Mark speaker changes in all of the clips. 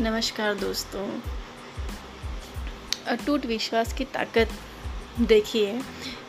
Speaker 1: नमस्कार दोस्तों। अटूट विश्वास की ताकत देखिए,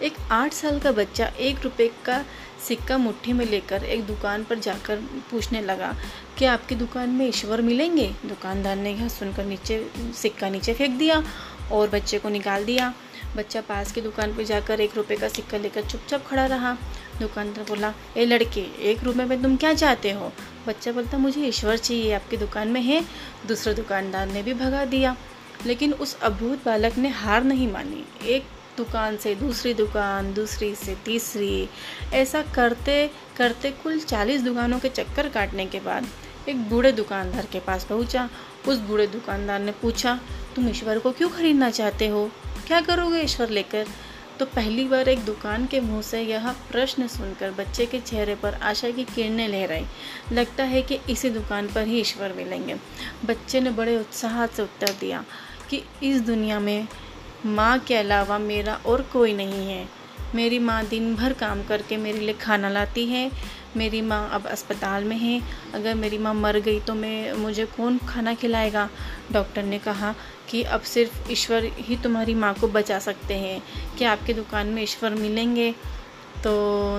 Speaker 1: एक आठ साल का बच्चा एक रुपए का सिक्का मुट्ठी में लेकर एक दुकान पर जाकर पूछने लगा कि आपकी दुकान में ईश्वर मिलेंगे? दुकानदार ने यह सुनकर नीचे, सिक्का नीचे फेंक दिया और बच्चे को निकाल दिया। बच्चा पास की दुकान पर जाकर एक रुपए का सिक्का लेकर चुपचाप खड़ा रहा। दुकानदार बोला, ए लड़के, एक रुपये में तुम क्या चाहते हो? बच्चा बोलता, मुझे ईश्वर चाहिए, आपकी दुकान में है। दूसरे दुकानदार ने भी भगा दिया। लेकिन उस अभूत बालक ने हार नहीं मानी। एक दुकान से दूसरी दुकान, दूसरी से तीसरी। ऐसा करते करते कुल चालीस दुकानों के चक्कर काटने के बाद एक बूढ़े दुकानदार के पास पहुँचा। उस बूढ़े दुकानदार ने पूछा, तुम ईश्वर को क्यों खरीदना चाहते हो? क्या करोगे ईश्वर लेकर? तो पहली बार एक दुकान के मुँह से यह प्रश्न सुनकर बच्चे के चेहरे पर आशा की किरणें लहराई। लगता है कि इसी दुकान पर ही ईश्वर मिलेंगे। बच्चे ने बड़े उत्साह से उत्तर दिया कि इस दुनिया में माँ के अलावा मेरा और कोई नहीं है। मेरी माँ दिन भर काम करके मेरे लिए खाना लाती है। मेरी माँ अब अस्पताल में है। अगर मेरी माँ मर गई तो मैं, मुझे कौन खाना खिलाएगा? डॉक्टर ने कहा कि अब सिर्फ़ ईश्वर ही तुम्हारी माँ को बचा सकते हैं। कि आपकी दुकान में ईश्वर मिलेंगे? तो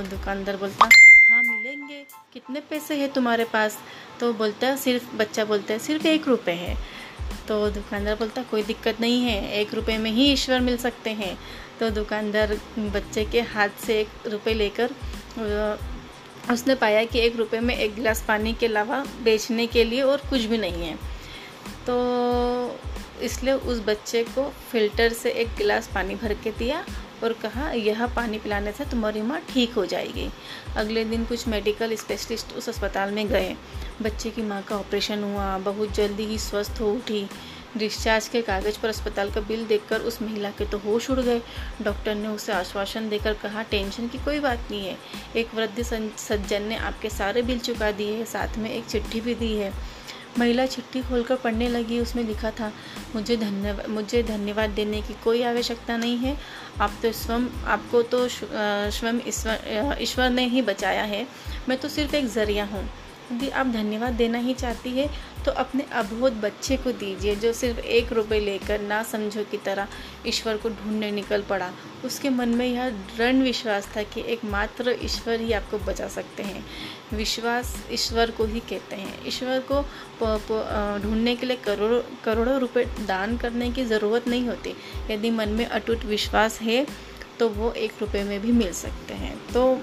Speaker 1: दुकानदार बोलता हाँ मिलेंगे। कितने पैसे हैं तुम्हारे पास? तो बोलता, सिर्फ़, बच्चा बोलता है, सिर्फ़ एक रुपये है। तो दुकानदार बोलता, कोई दिक्कत नहीं है, एक रुपये में ही ईश्वर मिल सकते हैं। तो दुकानदार बच्चे के हाथ से एक रुपये लेकर उसने पाया कि एक रुपये में एक गिलास पानी के अलावा बेचने के लिए और कुछ भी नहीं है। तो इसलिए उस बच्चे को फ़िल्टर से एक गिलास पानी भर के दिया और कहा, यह पानी पिलाने से तुम्हारी माँ ठीक हो जाएगी। अगले दिन कुछ मेडिकल स्पेशलिस्ट उस अस्पताल में गए। बच्चे की माँ का ऑपरेशन हुआ, बहुत जल्दी ही स्वस्थ हो उठी। डिस्चार्ज के कागज़ पर अस्पताल का बिल देखकर उस महिला के तो होश उड़ गए। डॉक्टर ने उसे आश्वासन देकर कहा, टेंशन की कोई बात नहीं है। एक वृद्ध सज्जन ने आपके सारे बिल चुका दिए हैं, साथ में एक चिट्ठी भी दी है। महिला चिट्ठी खोलकर पढ़ने लगी, उसमें लिखा था, मुझे धन्यवाद मुझे धन्यवाद देने की कोई आवश्यकता नहीं है। आप तो स्वयं आपको तो स्वयं ईश्वर ईश्वर ने ही बचाया है। मैं तो सिर्फ़ एक ज़रिया हूँ। यदि आप धन्यवाद देना ही चाहती है तो अपने अबोध बच्चे को दीजिए जो सिर्फ़ एक रुपये लेकर ना समझो की तरह ईश्वर को ढूँढने निकल पड़ा। उसके मन में यह दृढ़ विश्वास था कि एकमात्र ईश्वर ही आपको बचा सकते हैं। विश्वास ईश्वर को ही कहते हैं। ईश्वर को ढूँढने के लिए करोड़ों करोड़ों रुपए दान करने की ज़रूरत नहीं होती। यदि मन में अटूट विश्वास है तो वो एक रुपये में भी मिल सकते हैं। तो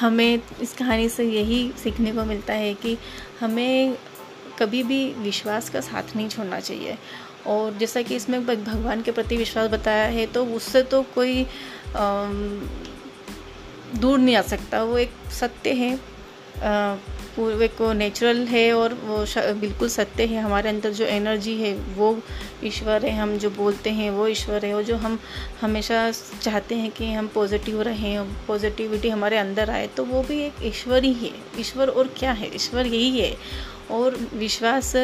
Speaker 1: हमें इस कहानी से यही सीखने को मिलता है कि हमें कभी भी विश्वास का साथ नहीं छोड़ना चाहिए। और जैसा कि इसमें भगवान के प्रति विश्वास बताया है तो उससे तो कोई आ, दूर नहीं आ सकता। वो एक सत्य है। पूर्व को नेचुरल है और वो बिल्कुल सत्य है। हमारे अंदर जो एनर्जी है, वो ईश्वर है, हम जो बोलते हैं, वो ईश्वर है। और जो हम हमेशा चाहते हैं कि हम पॉजिटिव रहें पॉजिटिविटी हमारे अंदर आए तो वो भी एक ईश्वर ही है। ईश्वर और क्या है? ईश्वर यही है। और विश्वास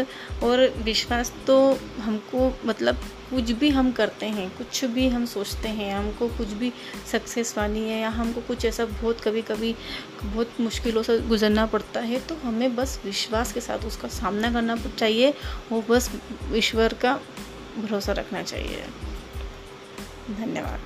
Speaker 1: और विश्वास तो हमको मतलब कुछ भी हम करते हैं, कुछ भी हम सोचते हैं, हमको कुछ भी सक्सेस पानी है या हमको कुछ ऐसा बहुत कभी कभी बहुत मुश्किलों से गुजरना पड़ता है तो हमें बस विश्वास के साथ उसका सामना करना चाहिए वो बस ईश्वर का भरोसा रखना चाहिए। धन्यवाद।